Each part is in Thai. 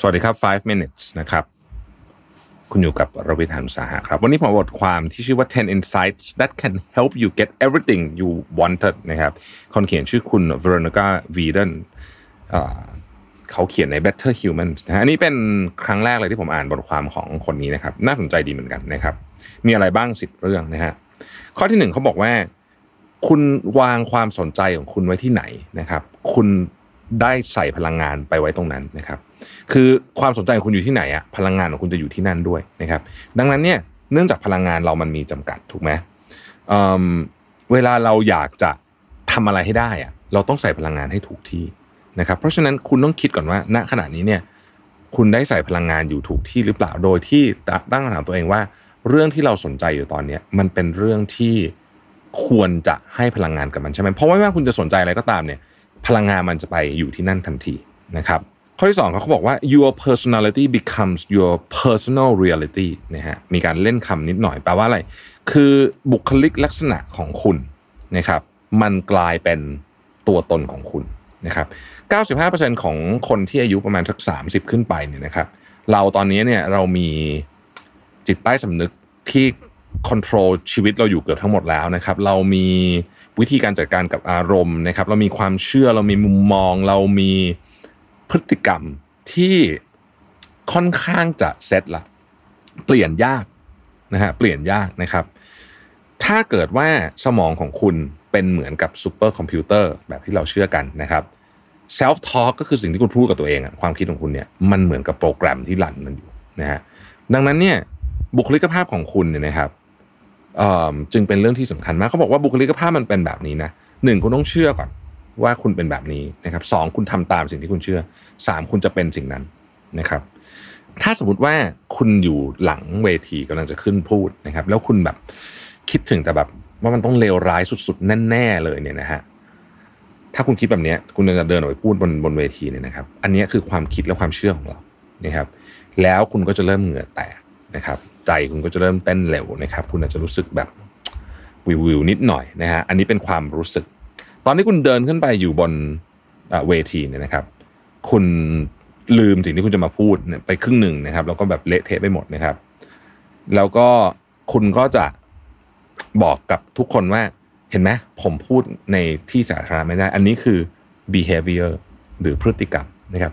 สวัสดีครับ 5 minutes นะครับ คุณอยู่กับรวิทยานุสาหะครับ วันนี้ผมบทความที่ชื่อว่า 10 insights that can help you get everything you wanted นะครับ คนเขียนชื่อคุณ Veronica Viden เขาเขียนใน Better Human นะอันนี้เป็นครั้งแรกเลยที่ผมอ่านบทความของคนนี้นะครับ น่าสนใจดีเหมือนกันนะครับ มีอะไรบ้าง10เรื่องนะฮะ ข้อที่หนึ่งเขาบอกว่า คุณวางความสนใจของคุณไว้ที่ไหนนะครับ คุณได้ใส่พลังงานไปไว้ตรงนั้นนะครับ คือความสนใจของคุณอยู่ที่ไหนอะพลังงานของคุณจะอยู่ที่นั่นด้วยนะครับ ดังนั้นเนี่ยเนื่องจากพลังงานเรามันมีจำกัดถูกไหมเเวลาเราอยากจะทำอะไรให้ได้อะเราต้องใส่พลังงานให้ถูกที่นะครับ เพราะฉะนั้นคุณต้องคิดก่อนว่า ณขณะนี้เนี่ยคุณได้ใส่พลังงานอยู่ถูกที่หรือเปล่าโดยที่ตั้งคำถามตัวเองว่า เรื่องที่เราสนใจอยู่ตอนนี้มันเป็นเรื่องที่ควรจะให้พลังงานกับมันใช่ไหมเพราะว่าไม่ว่าคุณจะสนใจอะไรก็ตามเนี่ย พลังงานมันจะไปอยู่ที่นั่นทันทีนะครับ ข้อที่2เขาบอกว่า your personality becomes your personal reality นะฮะมีการเล่นคำนิดหน่อยแปลว่าอะไร คือบุคลิกลักษณะของคุณนะครับมันกลายเป็นตัวตนของคุณนะครับ95%ของคนที่อายุประมาณสัก 30 ขึ้นไปเนี่ยนะครับเราตอนนี้เนี่ยเรามีจิตใต้สำนึกที่คอนโทรลชีวิตเราอยู่เกือบทั้งหมดแล้วนะครับ เรามีวิธีการจัดการกับอารมณ์นะครับ เรามีความเชื่อเรามีมุมมอง เรามี พฤติกรรมที่ค่อนข้างจะเซตละเปลี่ยนยากนะฮะเปลี่ยนยากนะครับ ถ้าเกิดว่าสมองของคุณเป็นเหมือนกับซูเปอร์คอมพิวเตอร์แบบที่เราเชื่อกันนะครับ self-talk ก็คือสิ่งที่คุณพูดกับตัวเองอะความคิดของคุณเนี่ยมันเหมือนกับโปรแกรมที่รันมันอยู่นะฮะดังนั้นเนี่ยบุคลิกภาพของคุณเนี่ยนะครับจึงเป็นเรื่องที่สำคัญมากเขาบอกว่าบุคลิกภาพมันเป็นแบบนี้นะหนึ่งคุณต้องเชื่อก่อน ว่าคุณเป็นแบบนี้นะครับสองคุณทำตามสิ่งที่คุณเชื่อสามคุณจะเป็นสิ่งนั้นนะครับ ถ้าสมมติว่าคุณอยู่หลังเวทีกำลังจะขึ้นพูดนะครับ แล้วคุณแบบคิดถึงแต่แบบว่ามันต้องเลวร้ายสุดๆแน่ๆเลยเนี่ยนะฮะถ้าคุณคิดแบบนี้คุณจะเดินออกไปพูดบนบนเวทีเนี่ยนะครับ อันนี้คือความคิดและความเชื่อของเรานะครับ แล้วคุณก็จะเริ่มเหงื่อแตกนะครับ ใจคุณก็จะเริ่มเต้นเร็วนะครับ คุณอาจจะรู้สึกแบบวิววิวนิดหน่อยนะฮะอันนี้เป็นความรู้สึก ตอนที่คุณเดินขึ้นไปอยู่บนเวทีเนี่ยนะครับ คุณลืมสิ่งที่คุณจะมาพูดไปครึ่งหนึ่งนะครับ แล้วก็แบบเละเทะไปหมดนะครับ แล้วก็คุณก็จะบอกกับทุกคนว่าเห็นไหมผมพูดในที่สาธารณะไม่ได้ อันนี้คือ behavior หรือพฤติกรรมนะครับ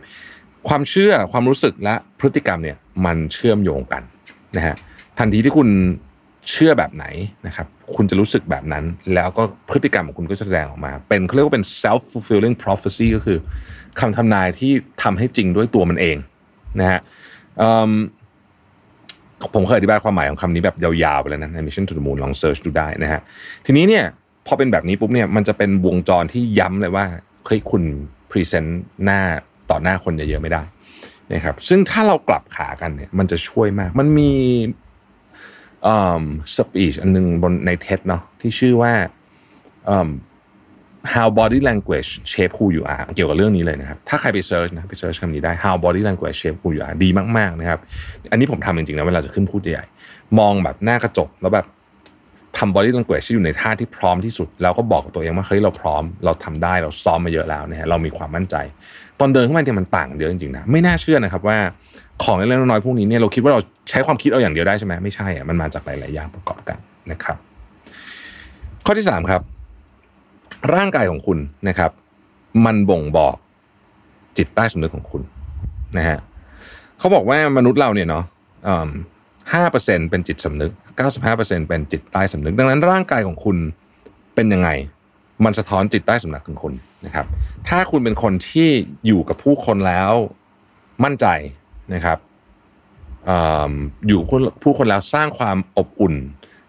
ความเชื่อความรู้สึกและพฤติกรรมเนี่ยมันเชื่อมโยงกันนะฮะทันทีที่คุณ เชื่อแบบไหนนะครับคุณจะรู้สึกแบบนั้น แล้วก็พฤติกรรมของคุณก็จะแสดงออกมา เป็นเขาเรียกว่าเป็น self fulfilling prophecy ก็คือคำทำนายที่ทำให้จริงด้วยตัวมันเองนะฮะผมเคยอธิบายความหมายของคำนี้แบบยาวๆไปแล้วนะใน Mission to the Moon ลอง search ดูได้นะฮะทีนี้เนี่ยพอเป็นแบบนี้ปุ๊บเนี่ยมันจะเป็นวงจรที่ย้ำเลยว่าเฮ้ยคุณ present หน้าต่อหน้าคนเยอะๆไม่ได้นะครับซึ่งถ้าเรากลับขากันเนี่ยมันจะช่วยมาก มันมี speech อันนึงบนใน TED เนาะที่ชื่อว่า how body language shape who you are เกี่ยวกับเรื่องนี้เลยนะครับ ถ้าใครไป search นะไป search คำนี้ได้ how body language shape who you are ดีมาก ๆ นะครับ อันนี้ผมทำจริง ๆ นะเวลาจะขึ้นพูดใหญ่ มองแบบหน้ากระจกแล้วแบบทำ body language ที่อยู่ในท่าที่พร้อมที่สุดแล้วก็บอกกับตัวเองว่าเฮ้ยเราพร้อม เราทำได้เราซ้อมมาเยอะแล้วนะฮะเรามีความมั่นใจ ตอนเดินเข้ามาเนี่ยมันต่างเยอะจริงๆนะไม่น่าเชื่อนะครับว่าของเล็กๆน้อยๆพวกนี้เนี่ยเราคิดว่าเรา ใช้ความคิดเอาอย่างเดียวได้ใช่ไหมไม่ใช่อะมันมาจากหลาย ๆ อย่างประกอบกันนะครับ ข้อที่สามครับ ร่างกายของคุณนะครับ มันบ่งบอกจิตใต้สำนึกของคุณนะฮะเขาบอกว่ามนุษย์เราเนี่ยเนาะห้าเปอร์เซ็นเป็นจิตสำนึกเก้าสิบห้าเปอร์เซ็นเป็นจิตใต้สำนึก ดังนั้นร่างกายของคุณเป็นยังไง มันสะท้อนจิตใต้สำนึกของคุณนะครับ ถ้าคุณเป็นคนที่อยู่กับผู้คนแล้วมั่นใจนะครับ อยู่ผู้คนแล้วสร้างความอบอุ่น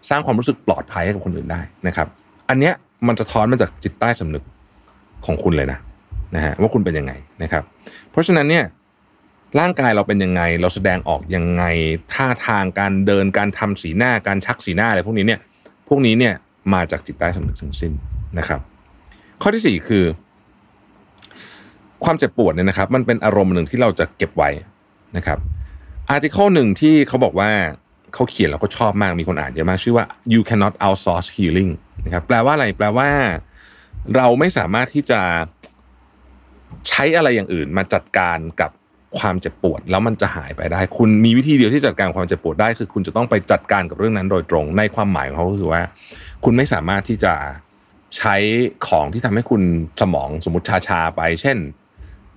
สร้างความรู้สึกปลอดภัยให้กับคนอื่นได้นะครับ อันเนี้ยมันจะท้อนมาจากจิตใต้สำนึกของคุณเลยนะนะฮะว่าคุณเป็นยังไงนะครับ เพราะฉะนั้นเนี่ยร่างกายเราเป็นยังไง เราแสดงออกยังไงท่าทางการเดินการทำสีหน้าการชักสีหน้าอะไรพวกนี้เนี่ยพวกนี้เนี่ยมาจากจิตใต้สำนึกทั้งสิ้นนะครับ ข้อที่สี่คือ ความเจ็บปวดเนี่ยนะครับ มันเป็นอารมณ์หนึ่งที่เราจะเก็บไว้นะครับ อาร์ติเคิลหนึ่งที่เขาบอกว่าเขาเขียนแล้วก็ชอบมากมีคนอ่านเยอะมากชื่อว่า you cannot outsource healing นะครับแปลว่าอะไรแปลว่า เราไม่สามารถที่จะใช้อะไรอย่างอื่นมาจัดการกับความเจ็บปวด แล้วมันจะหายไปได้ คุณมีวิธีเดียวที่จัดการความเจ็บปวดได้ คือคุณจะต้องไปจัดการกับเรื่องนั้นโดยตรง ในความหมายของเขาคือว่า คุณไม่สามารถที่จะใช้ของที่ทำให้คุณสมองสมมติชาชาไป เช่น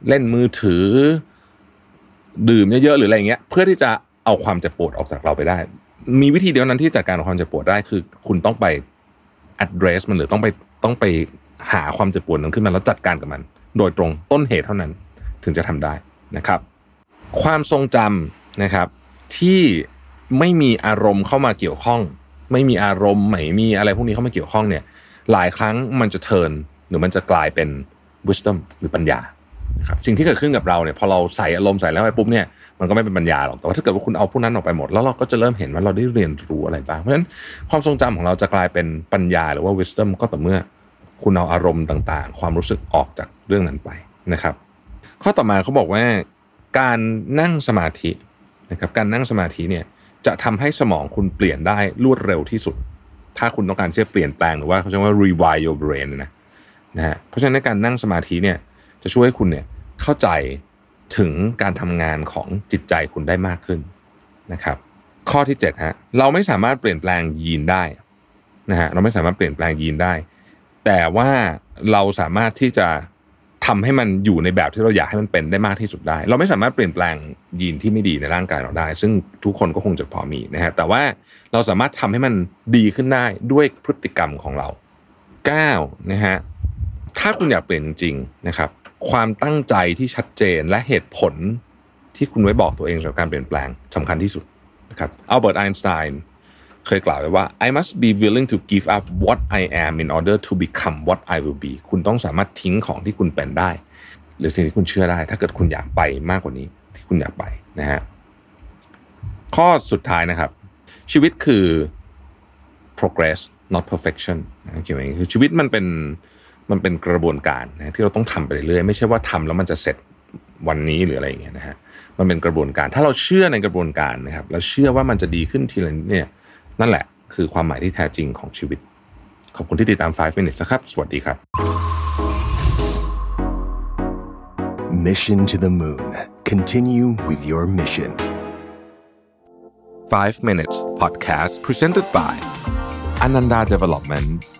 เล่นมือถือ ดื่มเยอะๆหรืออะไรเงี้ยเพื่อที่จะเอาความเจ็บปวดออกจากเราไปได้ มีวิธีเดียวนั้นที่จัดการกับความเจ็บปวดได้คือ คุณต้องไป address มันหรือต้องไปต้องไปหาความเจ็บปวดนั้นขึ้นมาแล้วจัดการกับมัน โดยตรงต้นเหตุเท่านั้นถึงจะทำได้นะครับ ความทรงจำนะครับ ที่ไม่มีอารมณ์เข้ามาเกี่ยวข้อง ไม่มีอารมณ์ไม่มีอะไรพวกนี้เข้ามาเกี่ยวข้องเนี่ยหลายครั้งมันจะเทินหรือมันจะกลายเป็น wisdom หรือปัญญา ครับสิ่งที่เกิดขึ้นกับเราเนี่ยพอเราใส่อารมณ์ใส่แล้วไปปุ๊บเนี่ยมันก็ไม่เป็นปัญญาหรอกแต่ว่าถ้าเกิดว่าคุณเอาพวกนั้นออกไปหมด แล้วเราก็จะเริ่มเห็นว่าเราได้เรียนรู้อะไรบ้างเพราะฉะนั้นความทรงจำของเราจะกลายเป็นปัญญาหรือว่า wisdom ก็ต่อเมื่อคุณเอาอารมณ์ต่างๆ ความรู้สึกออกจากเรื่องนั้นไปนะครับ ข้อต่อมาเขาบอกว่าการนั่งสมาธินะครับการนั่งสมาธิเนี่ยจะทำให้สมองคุณเปลี่ยนได้รวดเร็วที่สุด ถ้าคุณต้องการที่จะเปลี่ยนแปลงหรือว่าเขาเรียกว่า rewire your brain นะนะฮะเพราะฉะนั้นการนั่งสมาธิเนี่ย จะช่วยให้คุณเนี่ยเข้าใจถึงการทำงานของจิตใจคุณได้มากขึ้นนะครับ ข้อที่7ฮะเราไม่สามารถเปลี่ยนแปลงยีนได้นะฮะเราไม่สามารถเปลี่ยนแปลงยีนได้ แต่ว่าเราสามารถที่จะทำให้มันอยู่ในแบบที่เราอยากให้มันเป็นได้มากที่สุดได้ เราไม่สามารถเปลี่ยนแปลงยีนที่ไม่ดีในร่างกายเราได้ ซึ่งทุกคนก็คงจะพอมีนะฮะแต่ว่าเราสามารถทำให้มันดีขึ้นได้ด้วยพฤติกรรมของเรา9นะฮะถ้าคุณอยากเปลี่ยนจริงๆนะครับ ความตั้งใจที่ชัดเจนและเหตุผลที่คุณไว้บอกตัวเองสำหรับการเปลี่ยนแปลงสำคัญที่สุดนะครับอัลเบิร์ตไอน์สไตน์เคยกล่าวไว้ว่า I must be willing to give up what I am in order to become what I will be คุณต้องสามารถทิ้งของที่คุณเป็นได้ หรือสิ่งที่คุณเชื่อได้ ถ้าเกิดคุณอยากไปมากกว่านี้ ที่คุณอยากไปนะฮะข้อสุดท้ายนะครับ ชีวิตคือ progress not perfection เกี่ยวกับคือชีวิตมันเป็น มันเป็นกระบวนการนะที่เราต้องทำไปเรื่อยๆไม่ใช่ว่าทำแล้วมันจะเสร็จวันนี้หรืออะไรอย่างเงี้ยนะฮะมันเป็นกระบวนการ ถ้าเราเชื่อในกระบวนการนะครับแล้วเชื่อว่ามันจะดีขึ้นทีละนิดเนี่ยนั่นแหละคือความหมายที่แท้จริงของชีวิต ขอบคุณที่ติดตาม 5 minutes นะครับ สวัสดีครับ Mission to the Moon. Continue with your mission. 5 minutes podcast presented by Ananda Development